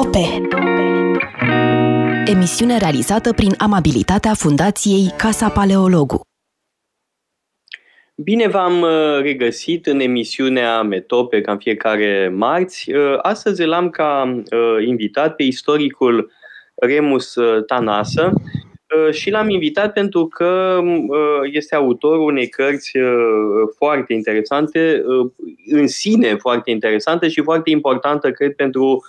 Metope Emisiune realizată prin amabilitatea Fundației Casa Paleologu. Bine v-am uh, regăsit în emisiunea Metope, ca în fiecare marți. Uh, astăzi l-am ca uh, invitat pe istoricul Remus Tanasă. Și l-am invitat pentru că este autorul unei cărți foarte interesante, în sine foarte interesante și foarte importantă, cred, pentru uh,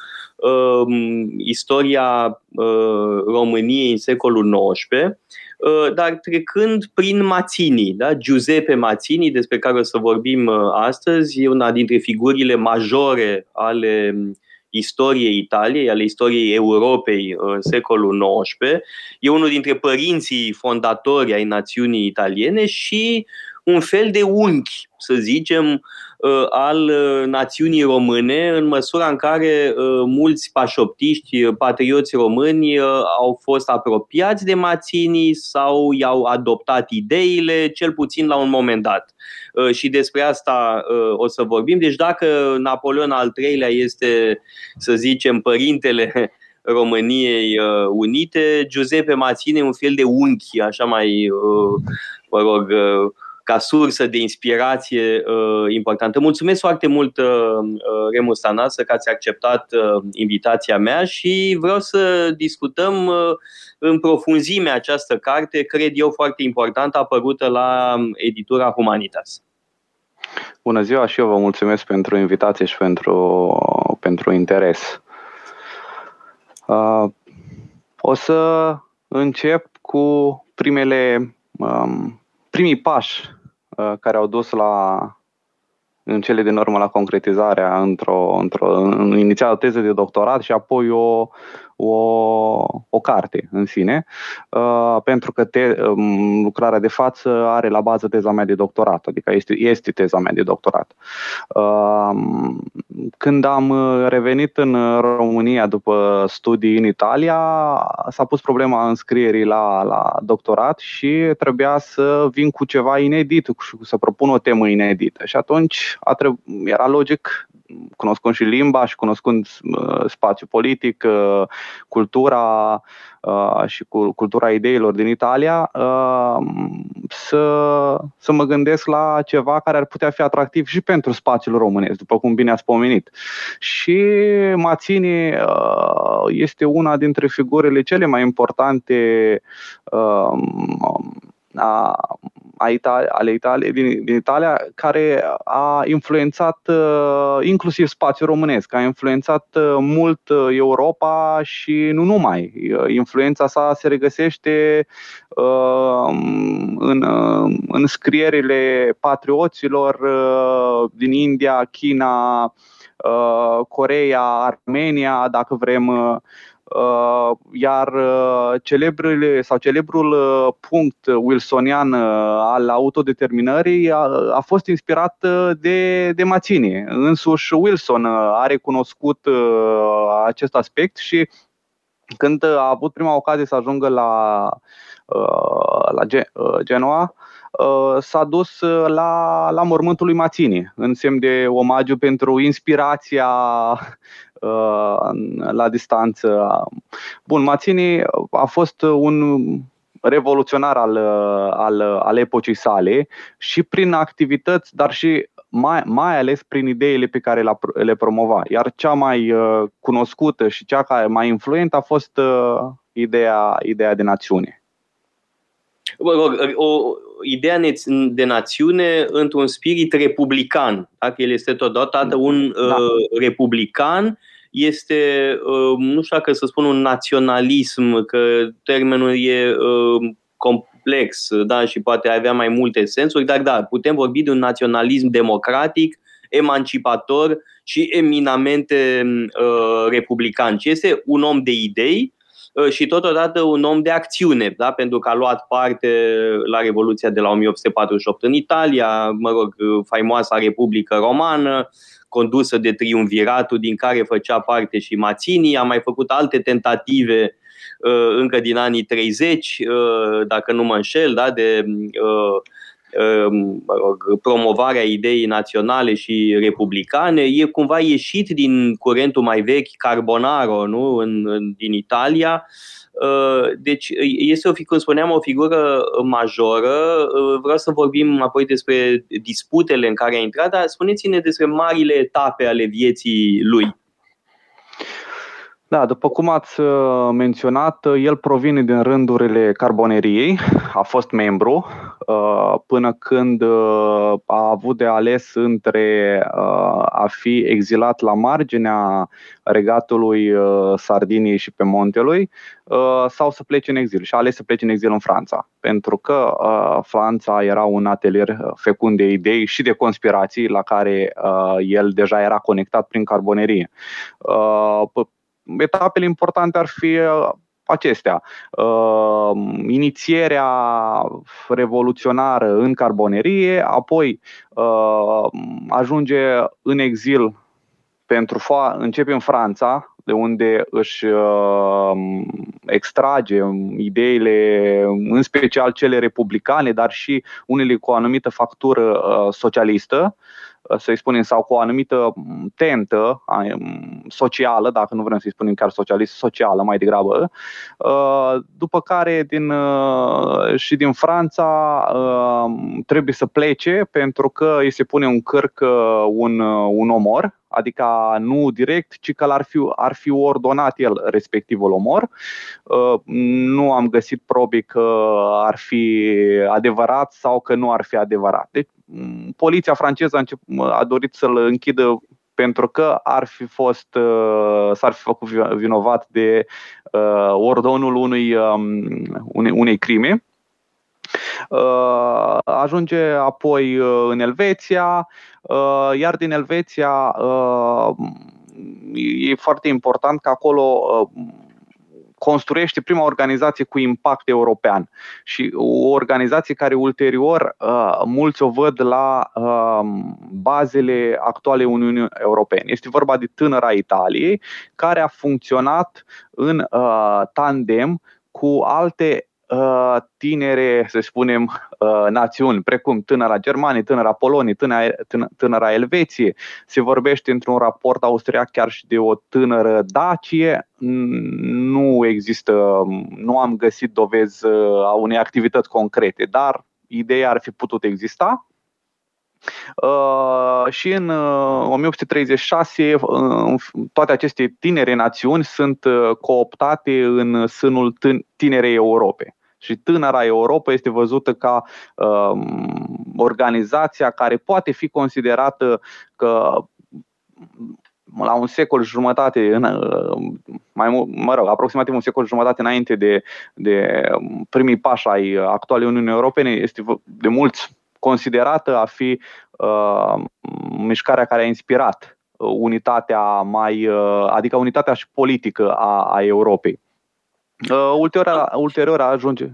istoria uh, României în secolul XIX, uh, dar trecând prin Mazzini, da? Giuseppe Mazzini, despre care o să vorbim uh, astăzi, e una dintre figurile majore ale istoriei Italiei, ale istoriei Europei uh, în secolul XIX. E unul dintre părinții fondatori ai națiunii italiene și un fel de unchi, să zicem, Uh, al uh, națiunii române, în măsura în care uh, mulți pașoptiști, patrioți români au fost apropiați de Mațini sau i-au adoptat ideile, cel puțin la un moment dat. Și despre asta o să vorbim. Deci dacă Napoleon al III-lea este, să zicem, părintele României Unite, Giuseppe Mațini e un fel de unchi, așa mai, mă rog, ca sursă de inspirație uh, importantă. Mulțumesc foarte mult, uh, uh, Remus Tanasă, că ați acceptat uh, invitația mea și vreau să discutăm uh, în profunzime această carte, cred eu foarte importantă, apărută la editura Humanitas. Bună ziua și eu vă mulțumesc pentru invitație și pentru, pentru interes. Uh, o să încep cu primele um, primii pași uh, care au dus la în cele din urmă la concretizarea într-o, într-o în inițial o teză de doctorat și apoi o, o, o carte în sine, uh, pentru că te, um, lucrarea de față are la bază teza mea de doctorat, adică este, este teza mea de doctorat. Uh, când am uh, revenit în uh, România după studii în Italia, s-a pus problema înscrierii la, la doctorat și trebuia să vin cu ceva inedit, să propun o temă inedită. Și atunci a treb- era logic cunoscând și limba și cunoscând uh, spațiul politic, uh, cultura uh, și cultura ideilor din Italia, să, să mă gândesc la ceva care ar putea fi atractiv și pentru spațiul românesc, după cum bine ați pomenit. Și Mațini este una dintre figurile cele mai importante a a Italia, ale Italia, din, din Italia, care a influențat uh, inclusiv spațiul românesc, a influențat uh, mult uh, Europa și nu numai. Influența sa se regăsește în, în scrierile patrioților din India, China, Coreea, Armenia, dacă vrem, Uh, iar uh, celebrele sau celebrul uh, punct wilsonian al autodeterminării a, a fost inspirat de, de Mazzini. Însuși Wilson a recunoscut acest aspect și când a avut prima ocazie să ajungă la, la Genoa, s-a dus la, la mormântul lui Mazzini, în semn de omagiu pentru inspirația Uh, la distanță. Bun, Mazzini a fost un revoluționar al, al, al epocii sale și prin activități, dar și mai, mai ales prin ideile pe care le promova. Iar cea mai uh, cunoscută și cea care mai influentă a fost uh, ideea, ideea de națiune. O, ideea de națiune într-un spirit republican. Dacă el este totodată un da. uh, republican este, uh, nu știu dacă să spun un naționalism, că termenul e uh, complex da, și poate avea mai multe sensuri, dar da, putem vorbi de un naționalism democratic, emancipator și eminamente uh, republican. Și este un om de idei, și totodată un om de acțiune, da? pentru că a luat parte la Revoluția de la 1848 în Italia, mă rog, faimoasa Republică Romană, condusă de triumviratul din care făcea parte și Mațini, a mai făcut alte tentative uh, încă din anii 30, uh, dacă nu mă înșel, da, de uh, mă rog, promovarea ideii naționale și republicane. E cumva ieșit din curentul mai vechi, Carbonaro, nu? În, în, din Italia, Uh, deci este, o, cum spuneam, o figură majoră. Uh, vreau să vorbim apoi despre disputele în care a intrat, dar spuneți-ne despre marile etape ale vieții lui. Da, după cum ați uh, menționat, el provine din rândurile carboneriei, a fost membru până când a avut de ales între a fi exilat la marginea regatului Sardiniei și pe Montelui Uh, sau să plece în exil și a ales să plece în exil în Franța, pentru că uh, Franța era un atelier fecund de idei și de conspirații la care uh, el deja era conectat prin carbonerie. Etapele importante ar fi acestea. Uh, inițierea revoluționară în carbonerie, apoi uh, ajunge în exil pentru fa- începe în Franța, de unde își uh, extrage ideile, în special cele republicane, dar și unele cu o anumită factură uh, socialistă, uh, să-i spunem, sau cu o anumită tentă um, socială, dacă nu vrem să-i spunem chiar socialist, socială mai degrabă, uh, după care din, uh, și din Franța trebuie să plece pentru că îi se pune un cârc un, un omor, adică nu direct, ci că ar fi, ar fi ordonat el respectivul omor. Uh, nu am găsit probe că ar fi adevărat sau că nu ar fi adevărat. Deci, mm, poliția franceză a, început, a dorit să-l închidă pentru că ar fi fost, uh, s-ar fi făcut vinovat de uh, ordonul unui, um, unei, unei crime. Ajunge apoi în Elveția, Uh, iar din Elveția uh, e foarte important că acolo uh, construiește prima organizație cu impact european și o organizație care ulterior uh, mulți o văd la uh, bazele actuale Uniunii Europene. Este vorba de tânăra Italiei care a funcționat în uh, tandem cu alte Uh, tinere, să spunem, uh, națiuni, precum tânăra Germanie, tânăra Polonie, tânăra, tânăra Elveție. Se vorbește într-un raport austriac chiar și de o tânără Dacie. Nu există, nu am găsit dovezi uh, a unei activități concrete, dar ideea ar fi putut exista. Uh, și în uh, 1836 uh, toate aceste tinere națiuni sunt cooptate în sânul tinerei Europe și tânăra Europa este văzută ca um, organizația care poate fi considerată că la un secol jumătate, în, mai mă rog, aproximativ un secol jumătate înainte de, de primii pași ai actualei Uniunii Europene, este de mulți considerată a fi uh, mișcarea care a inspirat unitatea mai, uh, adică unitatea și politică a, a Europei. Uh, ulterior, ulterior ajunge.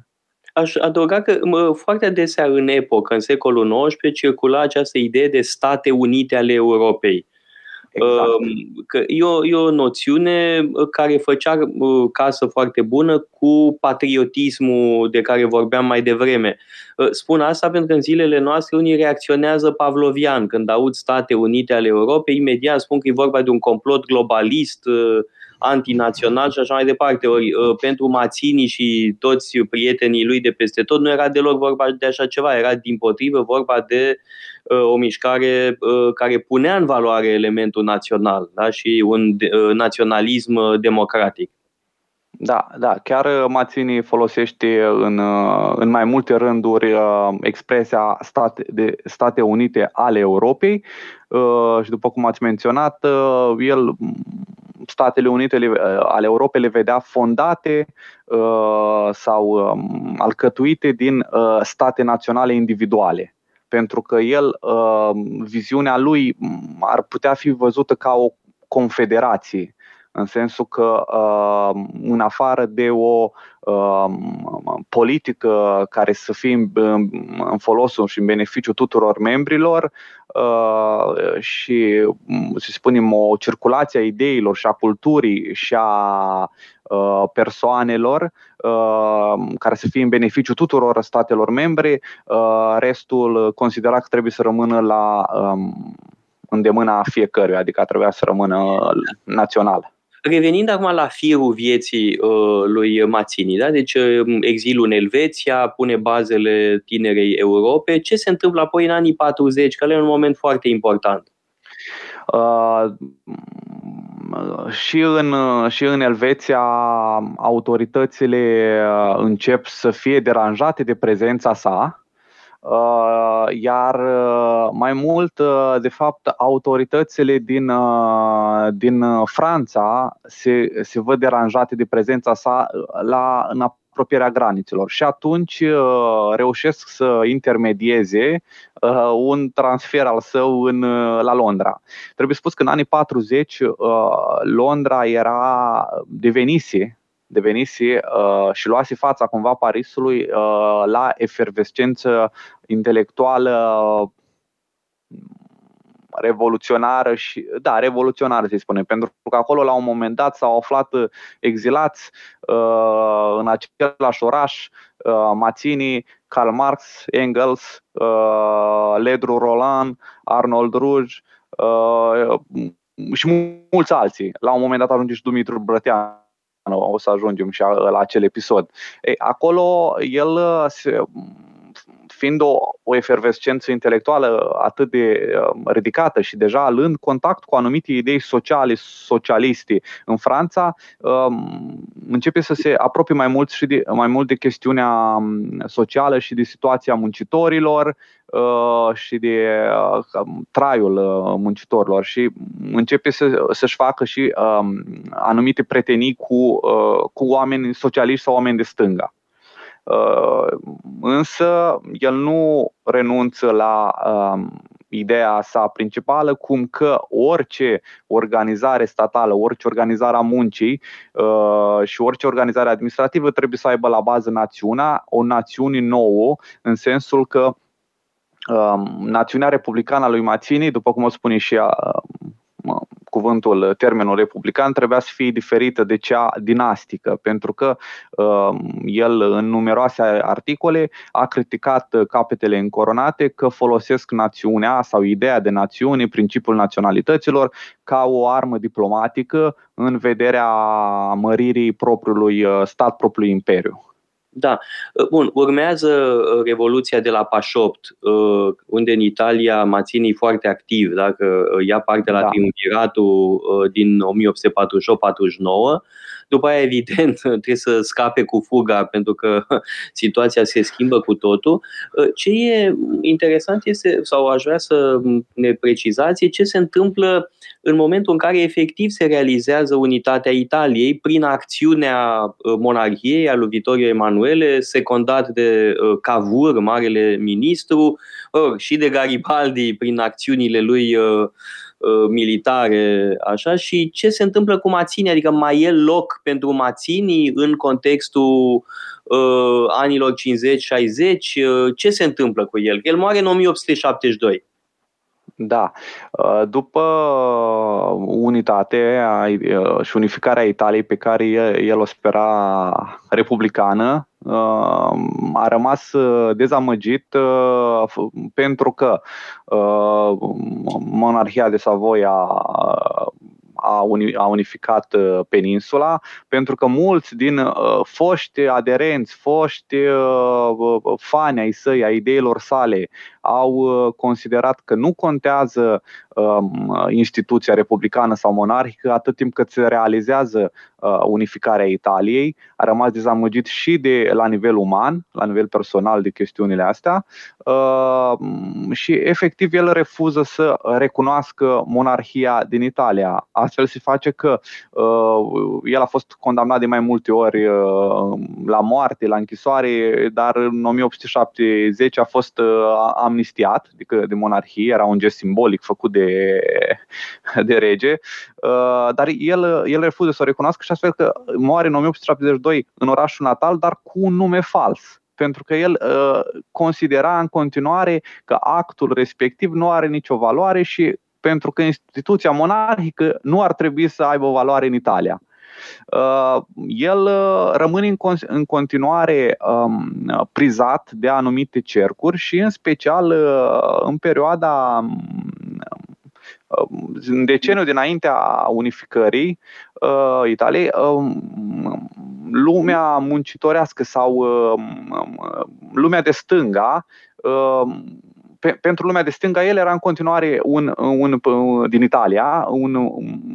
Aș adăuga că mă, foarte adesea în epocă, în secolul XIX, circula această idee de state unite ale Europei. Exact. Că e, o, e o noțiune care făcea uh, casă foarte bună cu patriotismul de care vorbeam mai devreme. Uh, spun asta pentru că în zilele noastre unii reacționează pavlovian. Când aud State Unite ale Europei, imediat spun că e vorba de un complot globalist, uh, antinațional și așa mai departe. Ori uh, pentru Mațini și toți prietenii lui de peste tot nu era deloc vorba de așa ceva, era din potrivă vorba de uh, o mișcare uh, care punea în valoare elementul național da? și un naționalism democratic. Da, da, chiar Mațini folosește în, în mai multe rânduri expresia state, de State Unite ale Europei și după cum ați menționat, el Statele Unite ale Europei le vedea fondate uh, sau um, alcătuite din uh, state naționale individuale. Pentru că el, uh, viziunea lui ar putea fi văzută ca o confederație în sensul că în afară de o politică care să fie în folosul și în beneficiu tuturor membrilor și, să spunem, o circulație a ideilor și a culturii și a persoanelor care să fie în beneficiu tuturor statelor membre, restul considera că trebuie să rămână la îndemâna fiecăruia, adică trebuia să rămână național. Revenind acum la firul vieții uh, lui Mațini, da? deci uh, exilul în Elveția pune bazele tinerei Europe. Ce se întâmplă apoi în anii 40, că e un moment foarte important? Uh, și în, și în Elveția autoritățile uh, încep să fie deranjate de prezența sa Uh, iar uh, mai mult, uh, de fapt, autoritățile din, din Franța se, se văd deranjate de prezența sa la, în apropierea granițelor și atunci reușesc să intermedieze un transfer al său în, la Londra. Trebuie spus că în anii 40 Londra era devenise devenise uh, și luase fața cumva Parisului uh, la efervescență intelectuală revoluționară și, da, revoluționară să spunem, pentru că acolo la un moment dat s-au aflat exilați uh, în același oraș uh, Mazzini, Karl Marx, Engels, uh, Ledru Roland, Arnold Ruj uh, și mulți alții. La un moment dat ajunge și Dumitru Brătean o să ajungem și la acel episod. Ei, acolo el se, fiind o, o efervescență intelectuală atât de uh, ridicată și deja luând contact cu anumite idei sociale, socialiste în Franța, um, începe să se apropie mai mult, și de, mai mult de chestiunea um, socială și de situația muncitorilor uh, și de uh, traiul muncitorilor și începe să, să-și facă și um, anumite pretenii cu, cu oameni socialiști sau oameni de stânga. Uh, însă el nu renunță la um, ideea sa principală, cum că orice organizare statală, orice organizare a muncii uh, și orice organizare administrativă trebuie să aibă la bază națiunea, o națiune nouă, în sensul că uh, națiunea republicană a lui Mazzini, după cum o spune și ea, cuvântul, termenul republican trebuia să fie diferită de cea dinastică, pentru că uh, el în numeroase articole a criticat capetele încoronate că folosesc națiunea sau ideea de națiune, principiul naționalităților, ca o armă diplomatică în vederea măririi propriului uh, stat, propriului imperiu. Da. Bun, urmează uh, Revoluția de la Pașopt, uh, unde în Italia Mazzini foarte activ, dacă uh, ia parte la da. triumviratul din 1848-49. După aia, evident, trebuie să scape cu fuga pentru că situația se schimbă cu totul. Ce e interesant este, sau aș vrea să ne precizați, ce se întâmplă în momentul în care efectiv se realizează unitatea Italiei prin acțiunea uh, monarhiei a lui Vittorio Emanuele, secundat de uh, Cavour, marele ministru, și de Garibaldi prin acțiunile lui uh, militare, așa, și ce se întâmplă cu Mazzini, adică mai e loc pentru Mazzini în contextul uh, anilor 50-60, uh, ce se întâmplă cu el? El moare în 1872. Da. Uh, după unitate uh, și unificarea Italiei pe care el o spera republicană, uh, a rămas dezamăgit pentru că monarhia de Savoia a, uni, a unificat uh, peninsula, pentru că mulți din uh, foști aderenți, foști uh, fani ai săi, ai ideilor sale, au uh, considerat că nu contează um, instituția republicană sau monarhică atât timp cât se realizează uh, unificarea Italiei. A rămas dezamăgit și de la nivel uman, la nivel personal de chestiunile astea uh, și efectiv el refuză să recunoască monarhia din Italia. Astfel se face că el a fost condamnat de mai multe ori la moarte, la închisoare, dar în 1870 a fost am amnistiat, adică de monarhie, era un gest simbolic făcut de, de rege, uh, dar el, el refuză să o recunoască și astfel că moare în 1872 în orașul natal, dar cu un nume fals pentru că el uh, considera în continuare că actul respectiv nu are nicio valoare și pentru că instituția monarhică nu ar trebui să aibă valoare în Italia. Uh, el uh, rămâne în continuare um, prizat de anumite cercuri și în special uh, în perioada în deceniul dinaintea unificării Italiei, um, lumea muncitorească sau lumea de stânga pentru lumea de stânga, el era în continuare un, un, din Italia, un,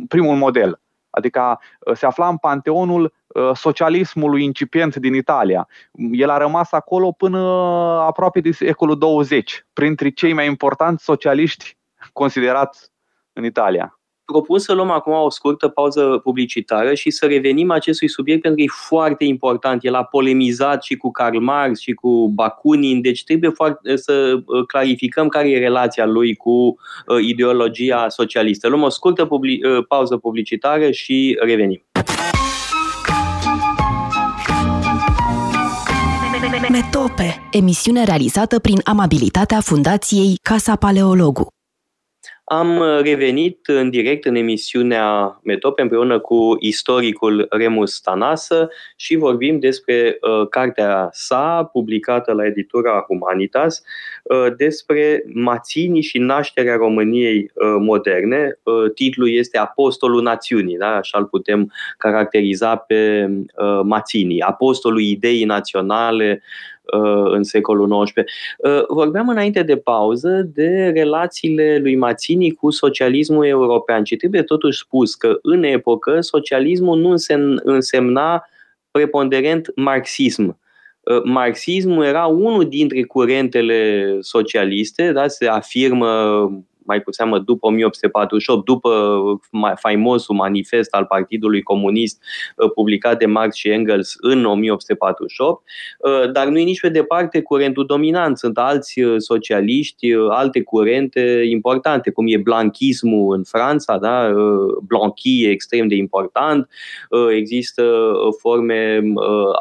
primul model Adică uh, se afla în panteonul uh, socialismului incipient din Italia. El a rămas acolo până aproape de secolul 20, printre cei mai importanți socialiști considerați în Italia propun să luăm acum o scurtă pauză publicitară și să revenim acestui subiect pentru că e foarte important. El a polemizat și cu Karl Marx și cu Bakunin, deci trebuie foarte, să uh, clarificăm care e relația lui cu uh, ideologia socialistă. Luăm o scurtă publi- uh, pauză publicitară și revenim. Metope, emisiune realizată prin amabilitatea Fundației Casa Paleologu. Am uh, revenit în direct în emisiunea Metope împreună cu istoricul Remus Tanasă și vorbim despre uh, cartea sa publicată la editura Humanitas uh, despre Mațini și nașterea României uh, moderne. Uh, titlul este Apostolul Națiunii, da? așa îl putem caracteriza pe uh, Mațini, apostolul ideii naționale Uh, în secolul XIX. Uh, vorbeam înainte de pauză de relațiile lui Mazzini cu socialismul european și trebuie totuși spus că în epocă socialismul nu însemna preponderent marxism. Uh, marxismul era unul dintre curentele socialiste, da, se afirmă mai cu seamă după 1848, după faimosul manifest al Partidului Comunist publicat de Marx și Engels în 1848, dar nu e nici pe departe curentul dominant. Sunt alți socialiști, alte curente importante, cum e blanchismul în Franța, da? Blanqui e extrem de important, există forme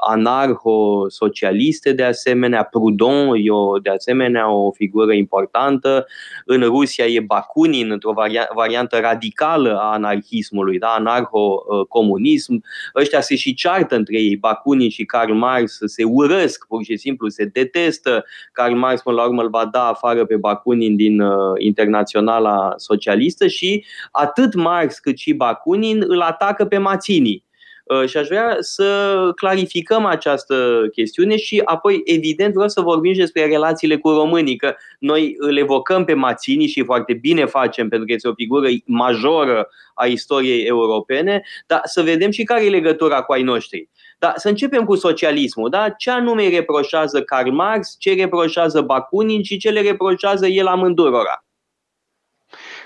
anarho-socialiste de asemenea, Proudhon e o, de asemenea o figură importantă, în Rusia e Bakunin într-o variantă radicală a anarhismului, da? anarho-comunism, ăștia se și ceartă între ei, Bakunin și Karl Marx se urăsc, pur și simplu se detestă, Karl Marx până la urmă îl va da afară pe Bakunin din uh, internaționala socialistă și atât Marx cât și Bakunin îl atacă pe Mazzini. Uh, și aș vrea să clarificăm această chestiune și apoi, evident, vreau să vorbim și despre relațiile cu românii, că noi îl evocăm pe Mațini și foarte bine facem, pentru că este o figură majoră a istoriei europene, dar să vedem și care e legătura cu ai noștri. Da, să începem cu socialismul. Da? Ce anume reproșează Karl Marx, ce reproșează Bakunin și ce le reproșează el amândurora?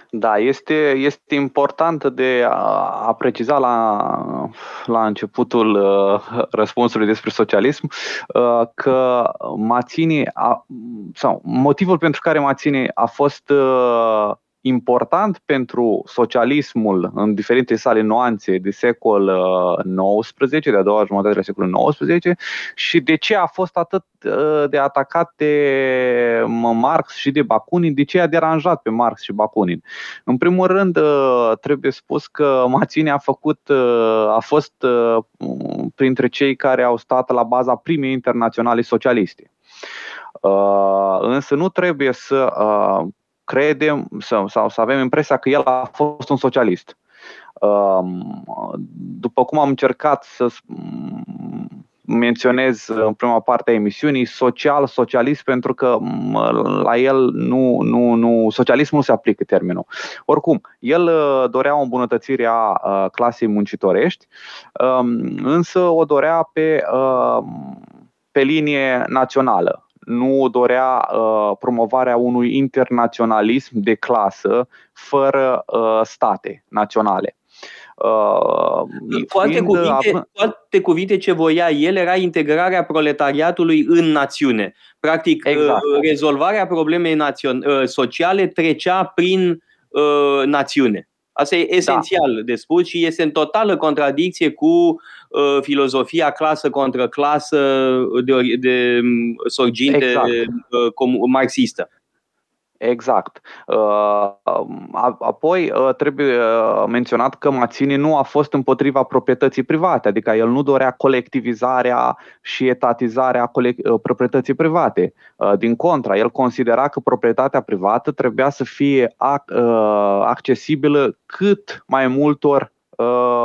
Da, este, este important de a, a preciza la, la începutul uh, răspunsului despre socialism uh, că Mațini a, sau motivul pentru care Mațini a fost uh, important pentru socialismul în diferite sale nuanțe de secol XIX, uh, de a doua jumătate a secolului XIX și de ce a fost atât uh, de atacat de Marx și de Bakunin, de ce a deranjat pe Marx și Bakunin. În primul rând, uh, trebuie spus că Mațini a făcut, a fost printre cei care au stat la baza primei internaționale socialiste. Însă nu trebuie să credem sau, sau să avem impresia că el a fost un socialist. Um, după cum am încercat să menționez în prima parte a emisiunii, social, socialist, pentru că la el nu, nu, nu, socialismul nu se aplică termenul. Oricum, el uh, dorea o îmbunătățire a uh, clasei muncitorești, um, însă o dorea pe, uh, pe linie națională nu dorea uh, promovarea unui internaționalism de clasă fără uh, state naționale. Uh, cu, alte cuvinte, cu alte cuvinte, ce voia el era integrarea proletariatului în națiune. Practic, uh, exact. uh, rezolvarea problemei națion- uh, sociale trecea prin uh, națiune. Asta e esențial da. de spus și este în totală contradicție cu uh, filozofia clasă contra clasă de, de mm, sorginte exact. uh, marxistă. Exact. Uh, apoi uh, trebuie uh, menționat că Mațini nu a fost împotriva proprietății private, adică el nu dorea colectivizarea și etatizarea proprietății private. Din contra, el considera că proprietatea privată trebuia să fie accesibilă cât mai multor uh,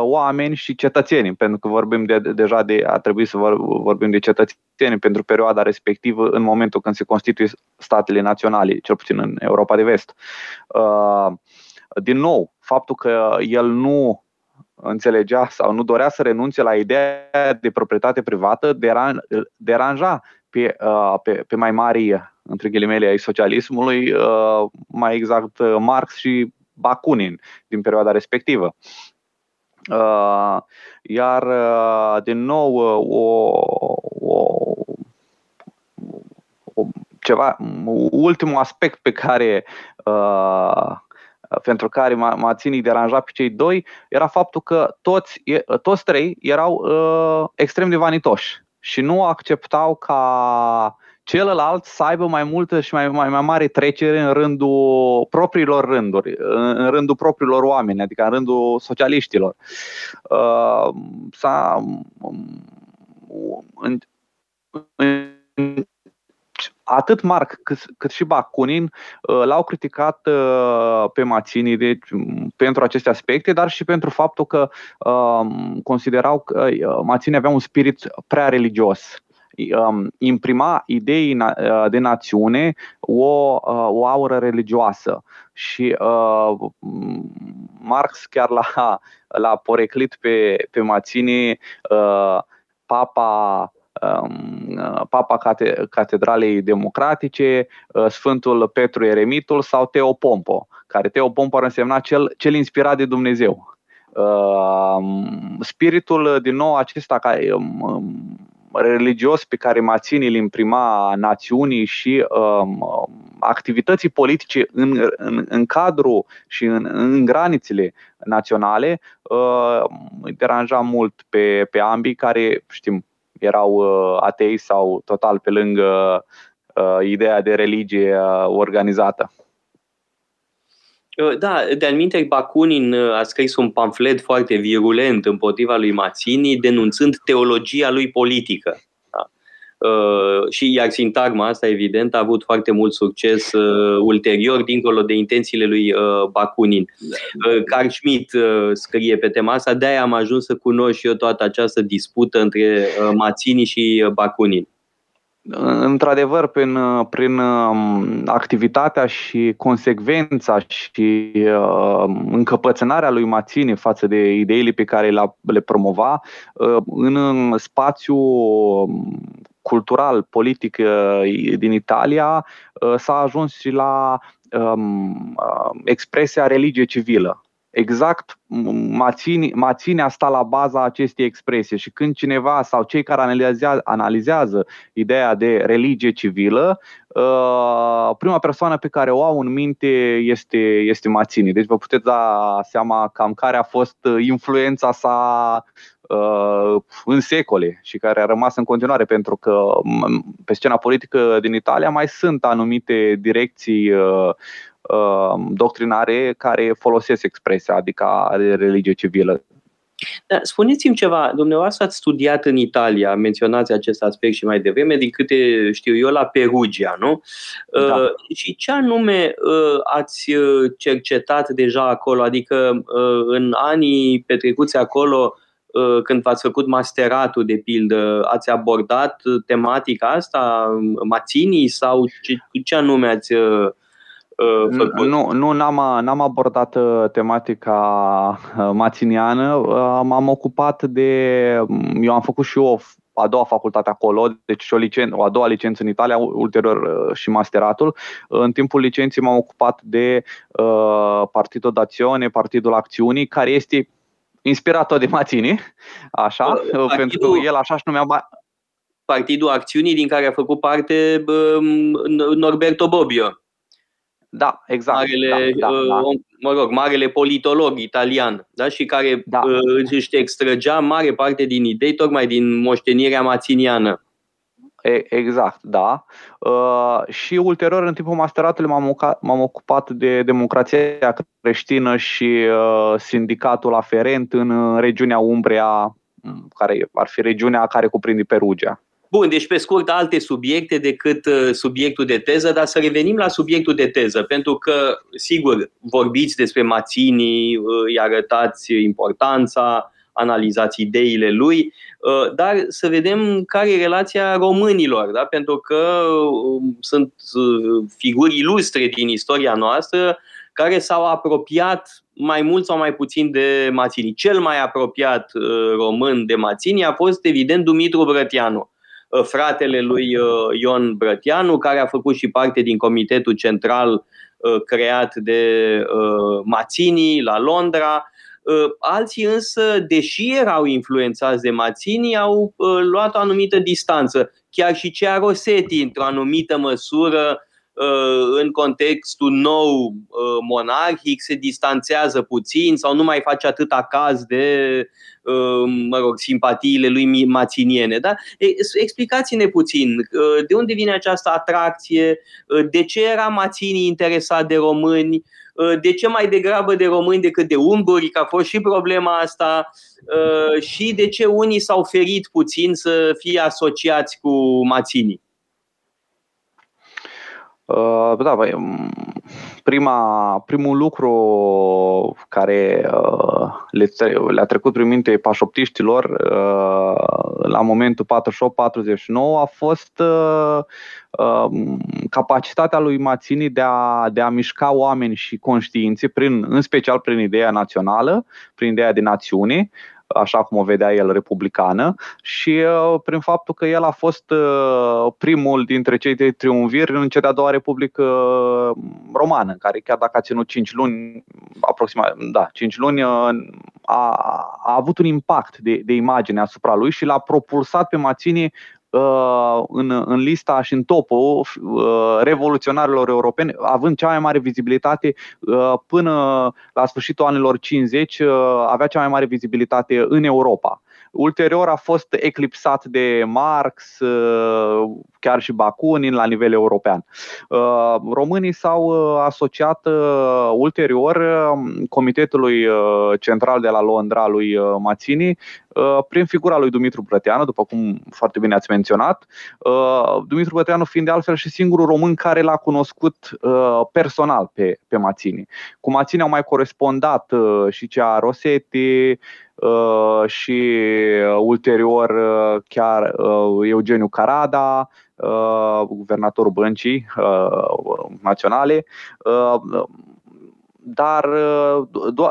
oameni și cetățeni, pentru că vorbim de, de, deja de, a trebuit să vorbim de cetățeni pentru perioada respectivă în momentul când se constituie statele naționale, cel puțin în Europa de Vest. Uh, din nou, faptul că el nu înțelegea sau nu dorea să renunțe la ideea de proprietate privată deran, deranja pe, uh, pe, pe mai mari, între ghilimele, ai socialismului, uh, mai exact uh, Marx și Bakunin din perioada respectivă. Uh, iar, uh, din nou, uh, o, o, o, ceva, ultimul aspect pe care pentru care m-a ținut deranja pe cei doi era faptul că toți, toți trei erau uh, extrem de vanitoși și nu acceptau ca celălalt să aibă mai multă și mai, mai, mai mare trecere în rândul propriilor rânduri, în rândul propriilor oameni, adică în rândul socialiștilor. Uh, s-a, în, în, atât Marc cât, cât și Bakunin uh, l-au criticat uh, pe Mațini deci, pentru aceste aspecte, dar și pentru faptul că uh, considerau că Mațini avea un spirit prea religios Um, imprima ideii uh, de națiune o, uh, o aură religioasă. Și uh, Marx chiar l-a, l-a poreclit pe, pe Mațini uh, papa um, Papa Catedralei Democratice, Sfântul Petru Eremitul sau Teopompo, care Teopomp ar însemna cel, cel inspirat de Dumnezeu. Spiritul, din nou, acesta care religios pe care Mațini îl imprima națiunii și um, activității politice în, în, în cadru și în, în granițele naționale uh, îi deranja mult pe, pe ambii care, știm, erau uh, atei sau total pe lângă uh, ideea de religie uh, organizată. Uh, da, de-al minte, Bakunin uh, a scris un pamflet foarte virulent împotriva lui Mazzini, denunțând teologia lui politică. Da. Uh, și iar sintagma asta, evident, a avut foarte mult succes uh, ulterior, dincolo de intențiile lui uh, Bakunin. Uh, Carl Schmitt uh, scrie pe tema asta, de-aia am ajuns să cunosc și eu toată această dispută între uh, Mazzini și uh, Bakunin. Într-adevăr, prin, prin um, activitatea și consecvența și uh, încăpățânarea lui Mațini față de ideile pe care le promova, uh, în spațiu um, cultural, politic uh, din Italia, s-a ajuns și la um, expresia religie civilă exact Mațini, Mațini a stat la baza acestei expresii și când cineva sau cei care analizează, analizează ideea de religie civilă, uh, prima persoană pe care o au în minte este, este Mațini. Deci vă puteți da seama cam care a fost influența sa uh, în secole și care a rămas în continuare pentru că pe scena politică din Italia mai sunt anumite direcții uh, Um, doctrinare care folosesc expresia, adică religie civilă. Da, spuneți-mi ceva, dumneavoastră ați studiat în Italia, menționați acest aspect și mai devreme, din câte știu eu, la Perugia, nu? Da. Uh, și ce anume uh, ați uh, cercetat deja acolo? Adică uh, în anii petrecuți acolo, uh, când v-ați făcut masteratul, de pildă, ați abordat tematica asta, maținii sau ce, ce anume ați uh, uh, făcut? Nu, nu n-am, n-am abordat uh, tematica uh, maținiană. Uh, m-am ocupat de. Eu am făcut și eu a doua facultate acolo, deci și o, licen- o a doua licență în Italia, ulterior și masteratul. În timpul licenței m-am ocupat de uh, Partidul d'Azione, Partidul Acțiunii, care este inspirat de Mațini, așa, Partidul... pentru că el așa și numea Partidul Acțiunii din care a făcut parte uh, Norberto Bobbio. Da, exact. Marele, da, da, uh, da. Mă rog, marele politolog italian, da? și care da. uh, își extrăgea mare parte din idei tocmai din moștenirea maținiană. Exact, da. Uh, și ulterior, în timpul masteratului, m-am, m-am ocupat de democrația creștină și uh, sindicatul aferent în regiunea Umbria, care ar fi regiunea care cuprinde Perugia. Bun, deci pe scurt alte subiecte decât uh, subiectul de teză, dar să revenim la subiectul de teză, pentru că, sigur, vorbiți despre Mațini, uh, îi arătați importanța, analizați ideile lui, uh, dar să vedem care e relația românilor, da? pentru că um, sunt figuri ilustre din istoria noastră care s-au apropiat mai mult sau mai puțin de Mațini. Cel mai apropiat român de Mațini a fost, evident, Dumitru Brătianu Uh, fratele lui uh, Ion Brătianu, care a făcut și parte din comitetul central uh, creat de Mațini la Londra. Alții însă, deși erau influențați de Mațini, au luat o anumită distanță. Chiar și Cea Rosetti, într-o anumită măsură, în contextul nou monarhic, se distanțează puțin sau nu mai face atâta caz de Uh, mă rog, simpatiile lui maținiene. Da? Explicați-ne puțin uh, de unde vine această atracție, uh, de ce era Mațini interesat de români, de ce mai degrabă de români decât de unguri, că a fost și problema asta, și de ce unii s-au ferit puțin să fie asociați cu Mațini. Uh, da, băi, prima, primul lucru care uh, le, le-a trecut prin minte pașoptiștilor uh, la momentul 48-49 a fost uh, uh, capacitatea lui Mațini de a, de a mișca oameni și conștiințe, prin, în special prin ideea națională, prin ideea de națiune, așa cum o vedea el, republicană și prin faptul că el a fost primul dintre cei trei triumviri în cea de-a doua republică romană, care chiar dacă a ținut 5 luni, aproximativ, da, 5 luni, a, a avut un impact de, de imagine asupra lui și l-a propulsat pe Mazzini Uh, în, în lista și în topul uh, revoluționarilor europeni, având cea mai mare vizibilitate uh, până la sfârșitul anilor 50, avea cea mai mare vizibilitate în Europa. Ulterior a fost eclipsat de Marx, chiar și Bakunin la nivel european. Românii s-au asociat ulterior Comitetului Central de la Londra lui Mazzini prin figura lui Dumitru Brăteanu, după cum foarte bine ați menționat. Dumitru Brăteanu fiind de altfel și singurul român care l-a cunoscut personal pe, pe Mazzini. Cu Mazzini au mai corespondat și cea Rosetti, Uh, și uh, ulterior uh, chiar Eugeniu Carada, guvernatorul băncii naționale, dar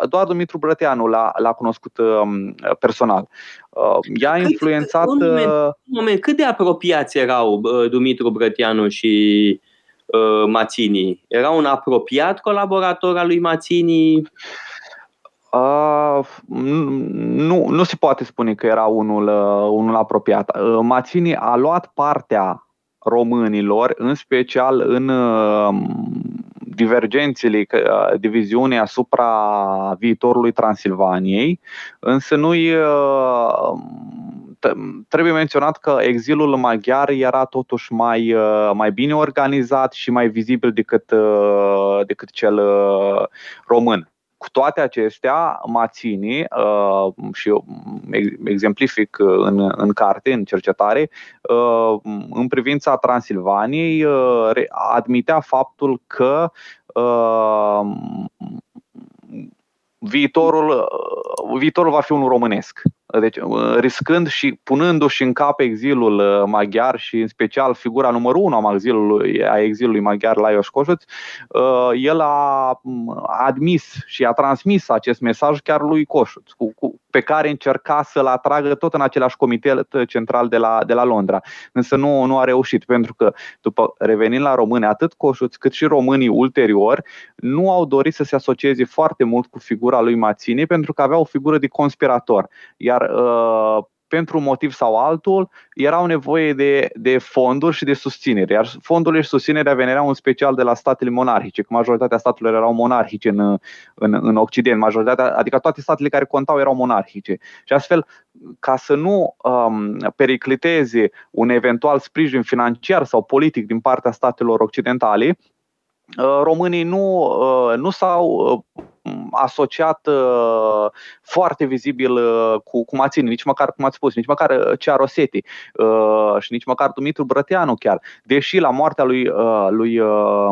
doar Dumitru Brăteanu l-a, l-a cunoscut um, personal. I-a influențat. Un moment, un moment, cât de apropiați erau Dumitru Brăteanu și Mațini? Era un apropiat colaborator al lui Mațini? Uh, nu, nu se poate spune că era unul, uh, unul apropiat. Uh, Mațini a luat partea românilor, în special în uh, divergențele, uh, diviziunii asupra viitorului Transilvaniei, însă nu uh, trebuie menționat că exilul maghiar era totuși mai, uh, mai bine organizat și mai vizibil decât, uh, decât cel uh, român. Cu toate acestea, Mațini, uh, și exemplific în, în carte, în cercetare, uh, în privința Transilvaniei, uh, admitea faptul că viitorul, viitorul va fi unul românesc. Deci, riscând și punându-și în cap exilul uh, maghiar și în special figura numărul unu a exilului, a exilului maghiar Lajos Kossuth, uh, el a admis și a transmis acest mesaj chiar lui Kossuth, cu, cu, pe care încerca să-l atragă tot în același comitet central de la, de la Londra. Însă nu, nu a reușit, pentru că, după revenind la români, atât Kossuth cât și românii ulterior nu au dorit să se asocieze foarte mult cu figura lui Mațini, pentru că avea o figură de conspirator. Iar dar uh, pentru un motiv sau altul, erau nevoie de, de fonduri și de susținere. Iar fondurile și susținerea veneau în special de la statele monarhice, că majoritatea statelor erau monarhice în, în, în Occident, majoritatea, adică toate statele care contau erau monarhice. Și astfel, ca să nu um, pericliteze un eventual sprijin financiar sau politic din partea statelor occidentale, uh, românii nu, uh, nu s-au uh, asociat uh, foarte vizibil uh, cu, cu Mațini, nici măcar, cum ați spus, nici măcar uh, Cea Rosetti uh, și nici măcar Dumitru Brăteanu chiar. Deși la moartea lui, uh, lui uh,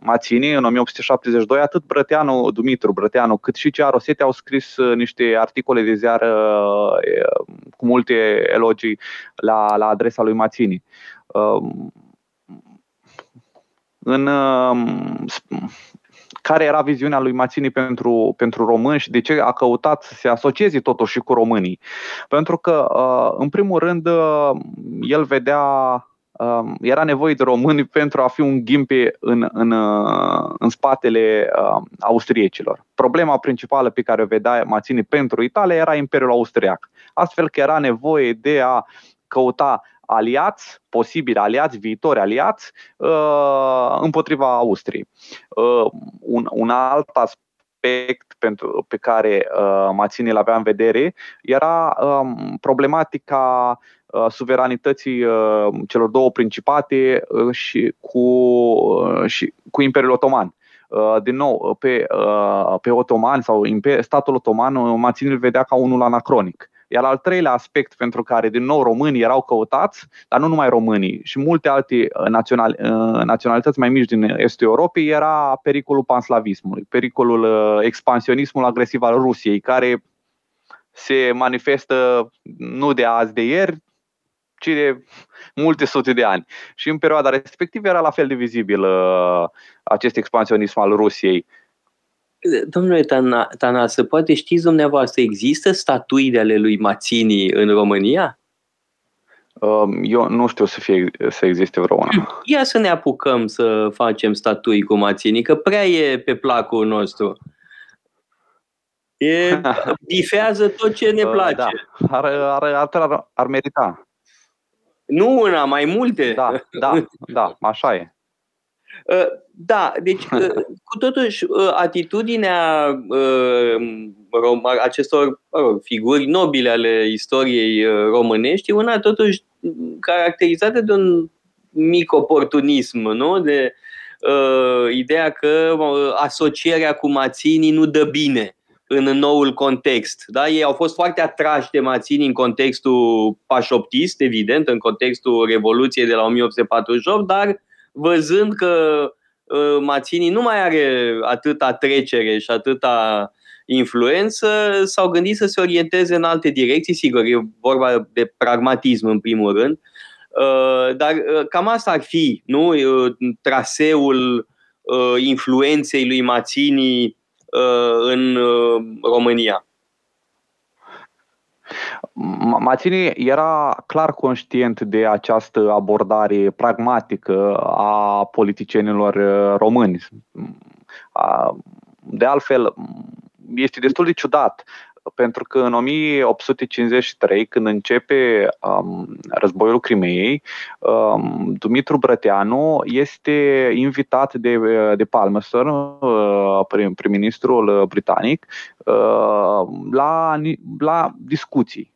Mațini în 1872, atât Brăteanu, Dumitru Brăteanu, cât și Cea Rosetti au scris uh, niște articole de ziar uh, cu multe elogii la, la adresa lui Mațini. Uh, în uh, care era viziunea lui Mațini pentru, pentru români și de ce a căutat să se asocieze totuși și cu românii. Pentru că, uh, în primul rând, uh, el vedea um, era nevoie de români pentru a fi un ghimpe în, în, uh, în spatele austriecilor. Problema principală pe care o vedea Mațini pentru Italia era Imperiul Austriac. Astfel că era nevoie de a căuta aliați, posibili aliați, viitori aliați, uh, împotriva Austriei. Uh, un, un alt aspect pentru, pe care uh, Mațini îl avea în vedere era um, problematica suveranității celor două principate și cu, și cu Imperiul Otoman. Din nou, pe, pe otoman sau statul otoman, Mațini îl vedea ca unul anacronic. Iar al treilea aspect pentru care, din nou, românii erau căutați, dar nu numai românii, și multe alte uh, național, uh, naționalități mai mici din estul Europei, era pericolul panslavismului, pericolul uh, expansionismul agresiv al Rusiei, care se manifestă nu de azi, de ieri, ci de multe sute de ani. Și în perioada respectivă era la fel de vizibil acest expansionism al Rusiei Domnule Tanasă, poate știți dumneavoastră, există statui de ale lui Mațini în România? Um, eu nu știu să, fie, să existe vreuna. Hm, ia să ne apucăm să facem statui cu Mațini, că prea e pe placul nostru. E, bifează tot ce ne uh, place. Da. Ar, ar, ar, ar, ar merita. Nu una, mai multe. Da, da, da, așa e. Uh, da, deci uh, cu totuși atitudinea acestor figuri nobile ale istoriei românești e una totuși caracterizată de un mic oportunism, nu? De uh, ideea că asocierea cu maținii nu dă bine în noul context. Da? Ei au fost foarte atrași de Mațini în contextul pașoptist, evident, în contextul Revoluției de la 1848, dar văzând că uh, Mațini nu mai are atâta trecere și atâta influență, s-au gândit să se orienteze în alte direcții, sigur, e vorba de pragmatism în primul rând, uh, dar uh, cam asta ar fi, nu? Traseul influenței lui Mațini Uh, în uh, România. Mațini era clar conștient de această abordare pragmatică a politicienilor uh, români. De altfel, este destul de ciudat pentru că în 1853, când începe um, războiul Crimeei, um, Dumitru Brăteanu este invitat de, de Palmerston, uh, prim-ministrul britanic, uh, la, la discuții.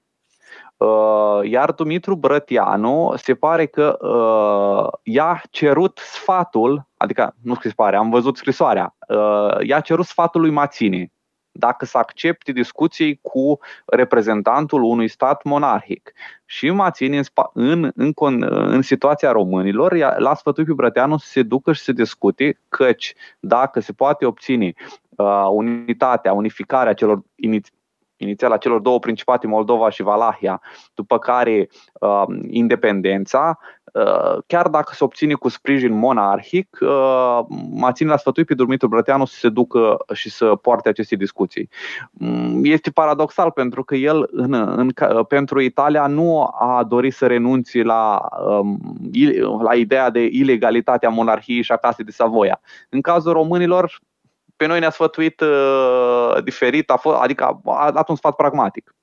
Uh, iar Dumitru Brătianu se pare că uh, i-a cerut sfatul, adică nu se pare, am văzut scrisoarea, uh, i-a cerut sfatul lui Mațini dacă să accepte discuții cu reprezentantul unui stat monarhic. Și mă țin în, în, în, în situația românilor, la sfătul pe Brăteanu să se ducă și să discute, căci dacă se poate obține uh, unitatea, unificarea celor inițial a celor două principate, Moldova și Valahia, după care uh, independența, uh, chiar dacă se obține cu sprijin monarhic, uh, mă ține la sfătui pe Dumitru Brăteanu să se ducă și să poarte aceste discuții. Mm, este paradoxal pentru că el în, în, pentru Italia nu a dorit să renunțe la, um, la ideea de ilegalitate a monarhiei și a casei de Savoia. În cazul românilor, pe noi ne-a sfătuit uh, diferit, a fost, adică a dat un sfat pragmatic.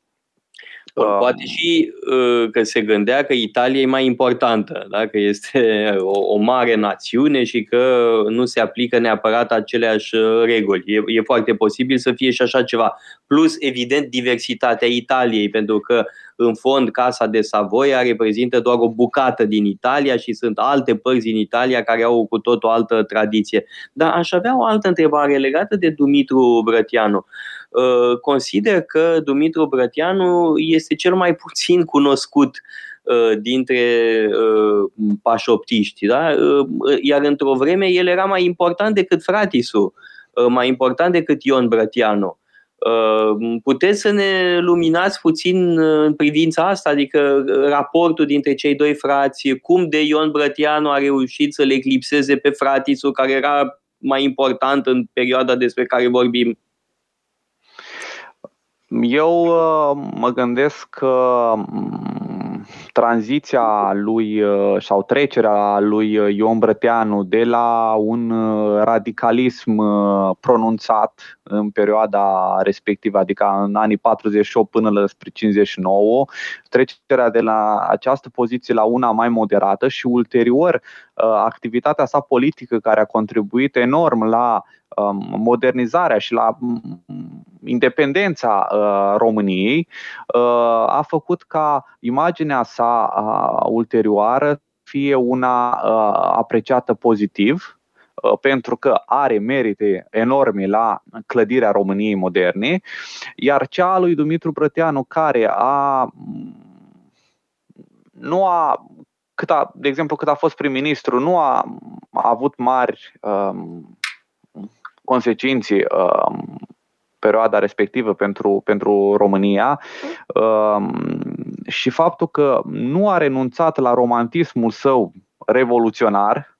Um, poate și uh, că se gândea că Italia e mai importantă, da? că este o, o mare națiune și că nu se aplică neapărat aceleași uh, reguli. E, e foarte posibil să fie și așa ceva. Plus, evident, diversitatea Italiei, pentru că în fond Casa de Savoia reprezintă doar o bucată din Italia și sunt alte părți din Italia care au cu tot o altă tradiție. Dar aș avea o altă întrebare legată de Dumitru Brătianu. Uh, consider că Dumitru Brătianu este cel mai puțin cunoscut uh, dintre uh, pașoptiști. Da? Iar într-o vreme el era mai important decât fratisul, mai important decât Ion Brătianu. Puteți să ne luminați puțin în privința asta, adică raportul dintre cei doi frați, cum de Ion Brătianu a reușit să le eclipseze pe fratisul care era mai important în perioada despre care vorbim? Eu uh, mă gândesc că mm, tranziția lui uh, sau trecerea lui uh, Ion Brăteanu de la un radicalism pronunțat în perioada respectivă, adică în anii 48 până la spre 59, trecerea de la această poziție la una mai moderată și ulterior activitatea sa politică care a contribuit enorm la um, modernizarea și la mm, independența uh, României uh, a făcut ca imaginea sa uh, ulterioară fie una apreciată pozitiv, pentru că are merite enorme la clădirea României moderne, iar cea a lui Dumitru Brăteanu, care a nu a, cât a, de exemplu, cât a fost prim-ministru, nu a, a avut mari um, consecințe um, perioada respectivă pentru, pentru România um, și faptul că nu a renunțat la romantismul său revoluționar,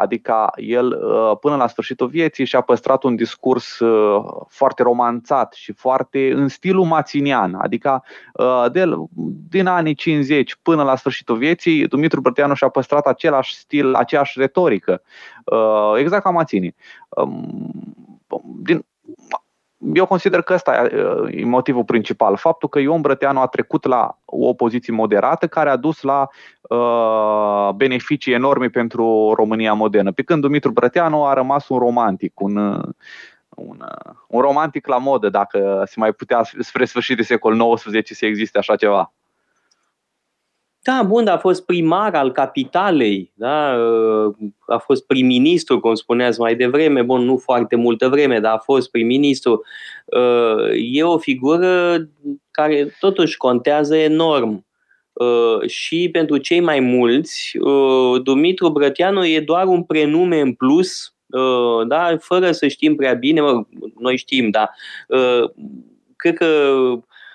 Adică el până la sfârșitul vieții și-a păstrat un discurs foarte romanțat și foarte în stilul maținian. Adică de, din anii 50 până la sfârșitul vieții, Dumitru Brătianu și-a păstrat același stil, aceeași retorică. Exact ca Mațini. Um, din, eu consider că ăsta e motivul principal. Faptul că Ion Brăteanu a trecut la o poziție moderată care a dus la uh, beneficii enorme pentru România modernă. Pe când Dumitru Brăteanu a rămas un romantic, un, un, un romantic la modă, dacă se mai putea spre sfârșit de secol XIX să existe așa ceva. Da, bun, a fost primar al capitalei, da? a fost prim-ministru, cum spuneați mai devreme, bun, nu foarte multă vreme, dar a fost prim-ministru. E o figură care totuși contează enorm. Și pentru cei mai mulți, Dumitru Brătianu e doar un prenume în plus, da? fără să știm prea bine, noi știm, dar cred că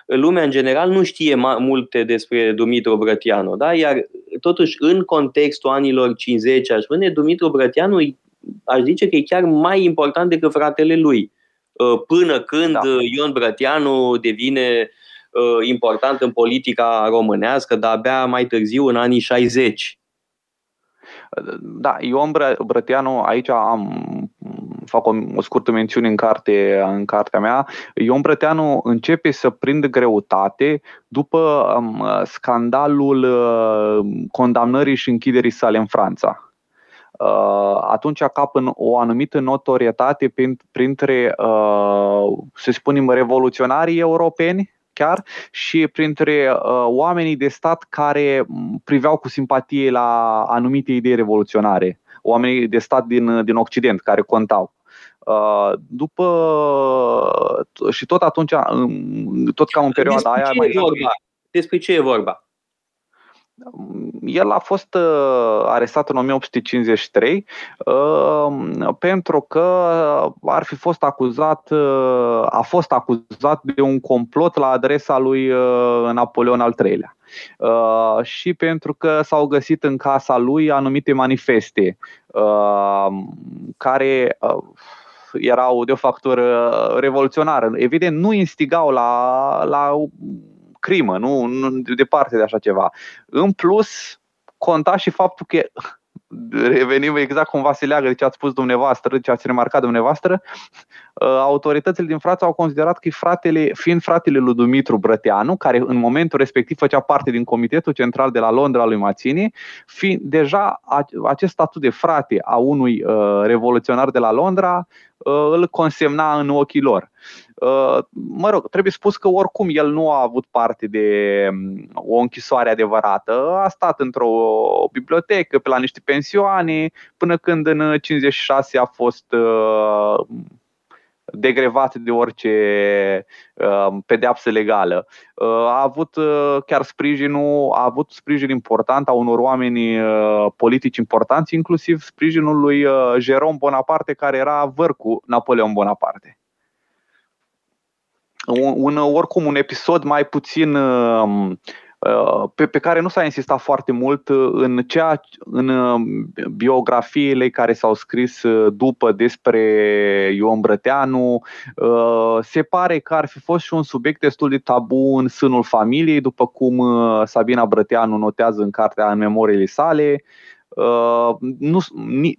lumea în general nu știe multe despre Dumitru Brătianu, da? iar totuși în contextul anilor 50, aș spune, Dumitru Brătianu aș zice că e chiar mai important decât fratele lui. Uh, până când da. Ion Brătianu devine uh, important în politica românească, dar abia mai târziu, în anii 60. Da, Ion Brătianu, aici am fac o, o scurtă mențiune în, carte, în cartea mea, Ion Brăteanu începe să prindă greutate după um, scandalul uh, condamnării și închiderii sale în Franța. Uh, atunci capă o anumită notorietate printre, uh, să spunem, revoluționarii europeni, chiar și printre uh, oamenii de stat care priveau cu simpatie la anumite idei revoluționare, oamenii de stat din, din Occident care contau. Uh, după și tot atunci, tot ca în perioada Despre aia mai vorba? Despre ce e vorba? El a fost uh, arestat în 1853 uh, pentru că ar fi fost acuzat, a fost acuzat de un complot la adresa lui Napoleon al III-lea. Și pentru că s-au găsit în casa lui anumite manifeste care erau de o factură revoluționară. Evident, nu instigau la, la crimă, nu, nu departe de așa ceva. În plus, conta și faptul că revenim exact cumva se leagă de ce ați spus dumneavoastră, de ce ați remarcat dumneavoastră, uh, autoritățile din Franța au considerat că fratele, fiind fratele lui Dumitru Brăteanu, care în momentul respectiv făcea parte din Comitetul Central de la Londra lui Mazzini, fiind deja acest statut de frate a unui uh, revoluționar de la Londra uh, îl consemna în ochii lor. Uh, mă rog, trebuie spus că oricum el nu a avut parte de um, o închisoare adevărată. A stat într-o bibliotecă, pe la niște pensioane, până când în 56 a fost uh, degrevat de orice uh, pedeapsă legală. A avut chiar sprijinul, a avut sprijin important a unor oameni politici importanți, inclusiv sprijinul lui Jerome Bonaparte, care era văr cu Napoleon Bonaparte un, un, oricum un episod mai puțin um, uh, pe, pe care nu s-a insistat foarte mult uh, în, ceea, în uh, biografiile care s-au scris după despre Ion Brăteanu. Se pare că ar fi fost și un subiect destul de tabu în sânul familiei, după cum Sabina Brăteanu notează în cartea în memoriile sale. Uh, nu,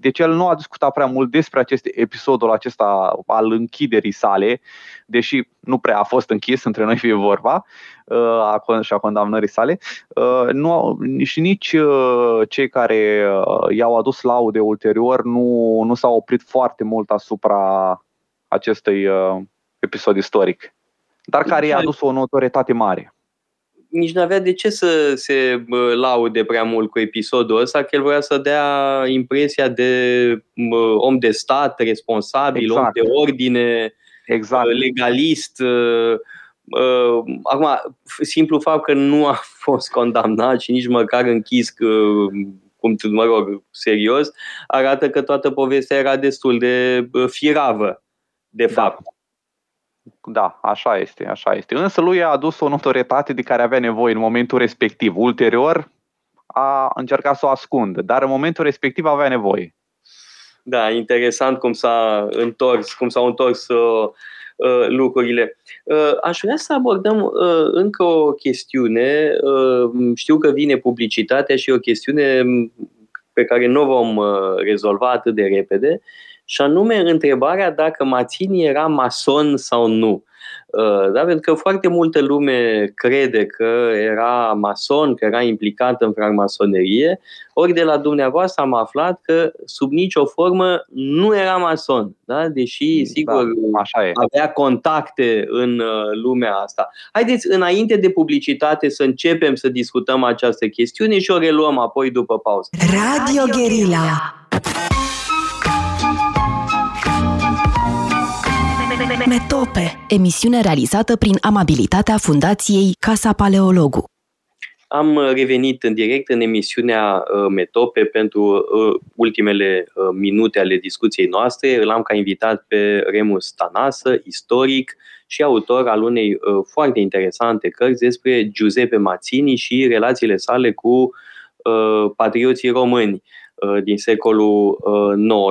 deci el nu a discutat prea mult despre acest episodul acesta al închiderii sale, deși nu prea a fost închis, între noi fie vorba, uh, și a condamnării sale. Uh, nu, și nici cei care i-au adus laude ulterior nu, nu s-au oprit foarte mult asupra acestui episod istoric, dar care i-a adus o notorietate mare nici nu avea de ce să se laude prea mult cu episodul ăsta, că el vrea să dea impresia de om de stat, responsabil, exact. om de ordine, exact. legalist. Acum, simplu fapt că nu a fost condamnat și nici măcar închis cum, mă rog, serios, arată că toată povestea era destul de firavă, de da. fapt. Da, așa este, așa este. Însă lui a adus o notorietate de care avea nevoie în momentul respectiv. Ulterior a încercat să o ascundă, dar în momentul respectiv avea nevoie. Da, interesant cum s-a întors, cum s-au întors uh, uh, lucrurile. Uh, aș vrea să abordăm uh, încă o chestiune. Uh, știu că vine publicitatea și o chestiune pe care nu vom uh, rezolva atât de repede, și anume întrebarea dacă Mațini era mason sau nu. Uh, da? Pentru că foarte multă lume crede că era mason, că era implicat în francmasonerie, ori de la dumneavoastră am aflat că sub nicio formă nu era mason, da? deși, da, sigur, da, așa e. avea contacte în uh, lumea asta. Haideți, înainte de publicitate, să începem să discutăm această chestiune și o reluăm apoi după pauză. Radio Guerilla Metope. Emisiune realizată prin amabilitatea Fundației Casa Paleologu. Am revenit în direct în emisiunea uh, Metope pentru uh, ultimele uh, minute ale discuției noastre. Îl am ca invitat pe Remus Tanasă, istoric și autor al unei foarte interesante cărți despre Giuseppe Mazzini și relațiile sale cu patrioții români. Uh, din secolul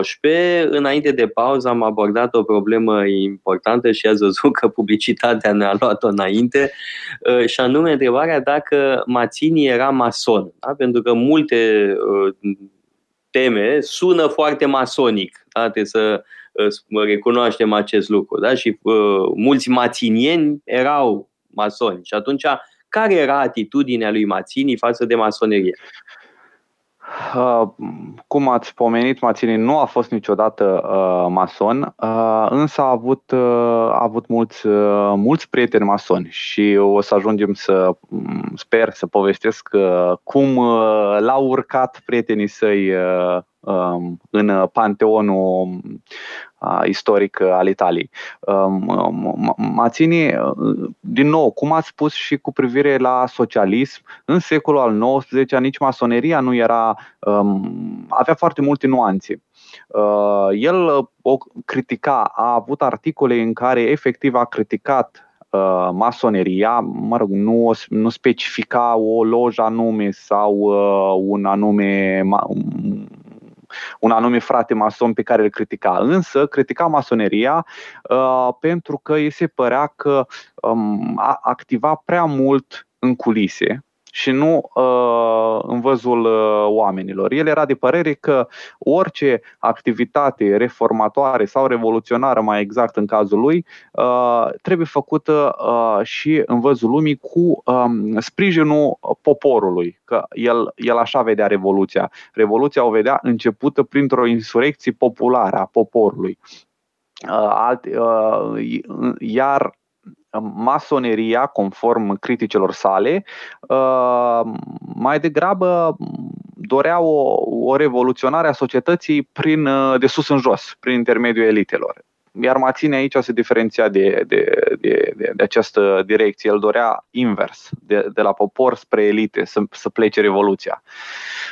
XIX. Uh, Înainte de pauză am abordat o problemă importantă și ați văzut că publicitatea ne-a luat-o înainte, uh, și anume întrebarea dacă Mațini era mason. Da? Pentru că multe teme sună foarte masonic. Da? Trebuie să recunoaștem acest lucru. Da? Și uh, mulți maținieni erau masoni. Și atunci, care era atitudinea lui Mațini față de masonerie? Uh, cum ați pomenit, Mațini nu a fost niciodată uh, mason, uh, însă a avut, uh, a avut mulți, uh, mulți prieteni masoni și o să ajungem să, mm, sper, să povestesc uh, cum uh, l-au urcat prietenii săi uh, um, în panteonul istoric al Italiei. Um, Mațini, din nou, cum ați spus și cu privire la socialism, în secolul al XIX nici masoneria nu era, um, avea foarte multe nuanțe. Uh, el o critica, a avut articole în care efectiv a criticat uh, masoneria, mă rog, nu, nu specifica o lojă anume sau uh, un anume un anume frate mason pe care îl critica. Însă critica masoneria uh, pentru că îi se părea că um, a activa prea mult în culise și nu uh, în văzul uh, oamenilor. El era de părere că orice activitate reformatoare sau revoluționară, mai exact în cazul lui, uh, trebuie făcută uh, și în văzul lumii cu um, sprijinul poporului, că el, el așa vedea Revoluția. Revoluția o vedea începută printr-o insurecție populară a poporului. Uh, alt, uh, iar masoneria, conform criticelor sale, uh, mai degrabă dorea o, o revoluționare a societății prin, uh, de sus în jos, prin intermediul elitelor. Iar Maține aici se diferenția de, de, de, de, de această direcție. El dorea invers, de, de la popor spre elite, să, să plece revoluția.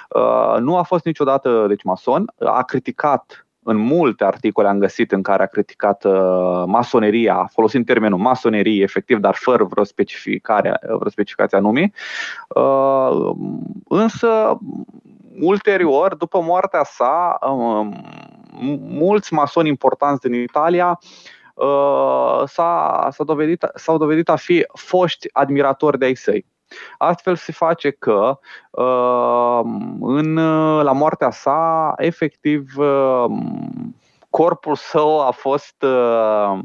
Uh, nu a fost niciodată deci mason, a criticat în multe articole am găsit în care a criticat uh, masoneria, folosind termenul masonerie, efectiv, dar fără vreo specificare, vreo specificație anume. Uh, însă, ulterior, după moartea sa, uh, mulți masoni importanți din Italia uh, s-au dovedit, s-au dovedit a fi foști admiratori de ai săi. Astfel se face că uh, în, la moartea sa, efectiv, uh, corpul său a fost uh,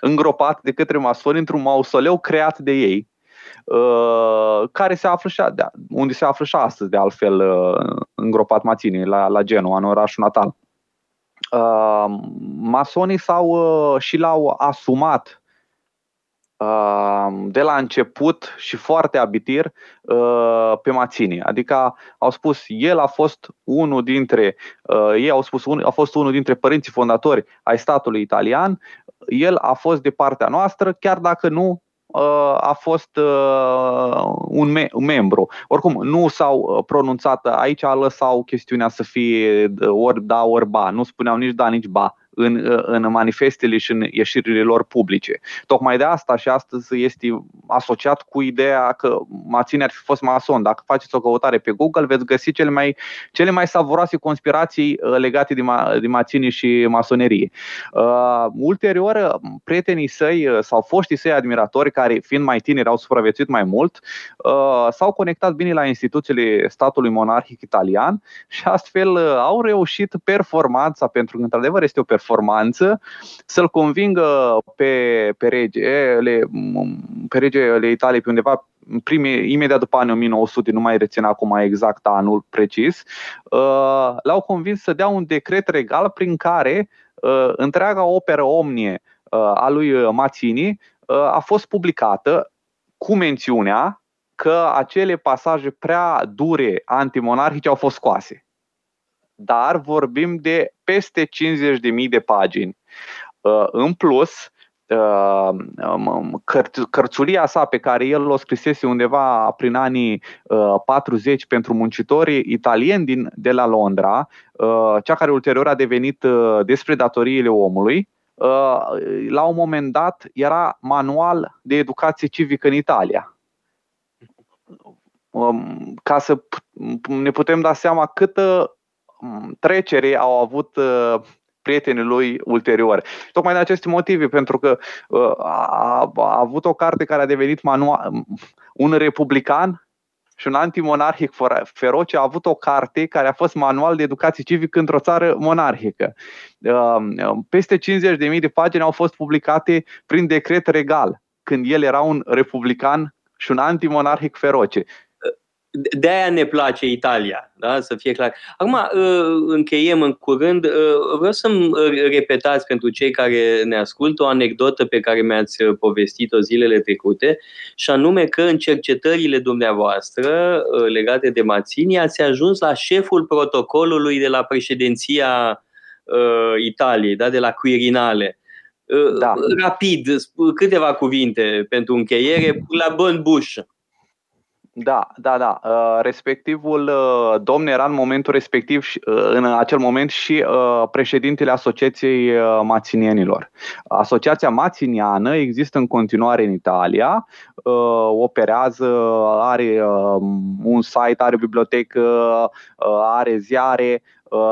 îngropat de către masoni într-un mausoleu creat de ei, care se află și, unde se află și astăzi, de altfel, îngropat Mațini, la, la Genoa, în orașul natal. Masonii s-au și l-au asumat de la început și foarte abitir uh, pe Mațini. Adică au spus, el a fost unul dintre, uh, ei au spus, a fost unul dintre părinții fondatori ai statului italian, el a fost de partea noastră, chiar dacă nu uh, a fost un, me- un membru. Oricum, nu s-au pronunțat aici, lăsau chestiunea să fie ori da, ori ba. Nu spuneau nici da, nici ba în, în manifestele și în ieșirile lor publice. Tocmai de asta și astăzi este asociat cu ideea că mațini ar fi fost mason. Dacă faceți o căutare pe Google, veți găsi cele mai, cele mai savuroase conspirații uh, legate de, ma, de mațini și masonerie. Uh, ulterior, prietenii săi uh, sau foștii săi admiratori, care fiind mai tineri au supraviețuit mai mult, uh, s-au conectat bine la instituțiile statului monarhic italian și astfel uh, au reușit performanța, pentru că într-adevăr este o performanță, să-l convingă pe, pe regele, pe regele Italiei pe undeva prime, imediat după anii 1900, nu mai rețin acum exact anul precis, uh, l-au convins să dea un decret regal prin care întreaga operă omnie a lui Mazzini a fost publicată cu mențiunea că acele pasaje prea dure antimonarhice au fost scoase. Dar vorbim de peste 50.000 de pagini. Uh, în plus, uh, um, cărțulia sa pe care el o scrisese undeva prin anii 40 uh, pentru muncitorii italieni din, de la Londra, cea care ulterior a devenit despre datoriile omului, la un moment dat era manual de educație civică în Italia. Um, ca să ne putem da seama câtă um, trecere au avut uh, prietenii lui ulterior. Tocmai de aceste motive, pentru că uh, a, a avut o carte care a devenit manual, un republican și un antimonarhic feroce a avut o carte care a fost manual de educație civică într-o țară monarhică. Um, peste 50.000 de pagini au fost publicate prin decret regal, când el era un republican și un antimonarhic feroce de aia ne place Italia, da? să fie clar. Acum uh, încheiem în curând. Uh, vreau să-mi uh, repetați pentru cei care ne ascultă o anecdotă pe care mi-ați povestit-o zilele trecute, și anume că în cercetările dumneavoastră legate de Mațini ați ajuns la șeful protocolului de la președinția Italiei, da? de la Quirinale. Da. Rapid, câteva cuvinte pentru încheiere, la bun buș. Da, da, da. Uh, respectivul uh, domn era în momentul respectiv, uh, în acel moment și președintele Asociației Maținienilor. Asociația Maținiană există în continuare în Italia, operează, are un site, are bibliotecă, are ziare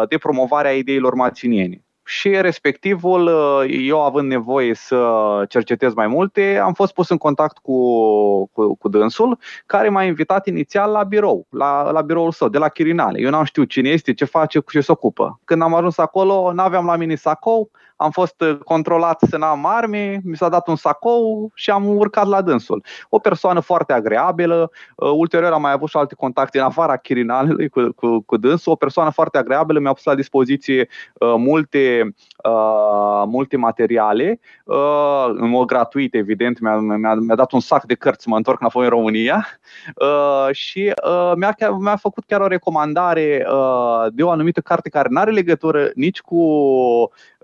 de promovare a ideilor maținieni și respectivul, uh, eu având nevoie să cercetez mai multe, am fost pus în contact cu, cu, cu dânsul, care m-a invitat inițial la birou, la, la biroul său, de la Chirinale. Eu n-am știut cine este, ce face, cu ce se ocupă. Când am ajuns acolo, n-aveam la mine sacou, am fost uh, controlat să n-am arme, mi s-a dat un sacou și am urcat la dânsul. O persoană foarte agreabilă, uh, ulterior am mai avut și alte contacte în afara chirinalului cu, cu, cu dânsul, o persoană foarte agreabilă, mi-a pus la dispoziție uh, multe, uh, multe materiale, uh, în mod gratuit, evident, mi-a, mi-a, mi-a dat un sac de cărți, mă întorc înapoi în România uh, și uh, mi-a, mi-a făcut chiar o recomandare uh, de o anumită carte care nu are legătură nici cu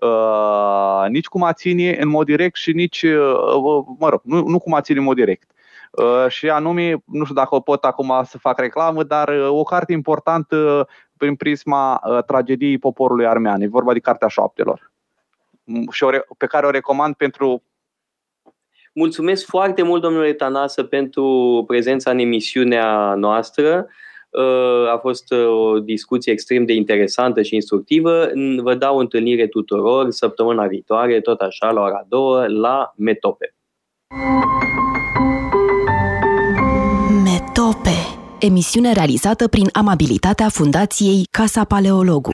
uh, nici cum a ține în mod direct și nici, uh, mă rog, nu, nu cum a ține în mod direct. Uh, și anume, nu știu dacă o pot acum să fac reclamă, dar uh, o carte importantă prin prisma uh, tragediei poporului armean. E vorba de Cartea Șoaptelor. Și o, pe care o recomand pentru Mulțumesc foarte mult, domnule Tanasă, pentru prezența în emisiunea noastră. Uh, a fost uh, o discuție extrem de interesantă și instructivă. Vă dau întâlnire tuturor săptămâna viitoare, tot așa, la ora 2, la Metope. Metope. Emisiune realizată prin amabilitatea Fundației Casa Paleologu.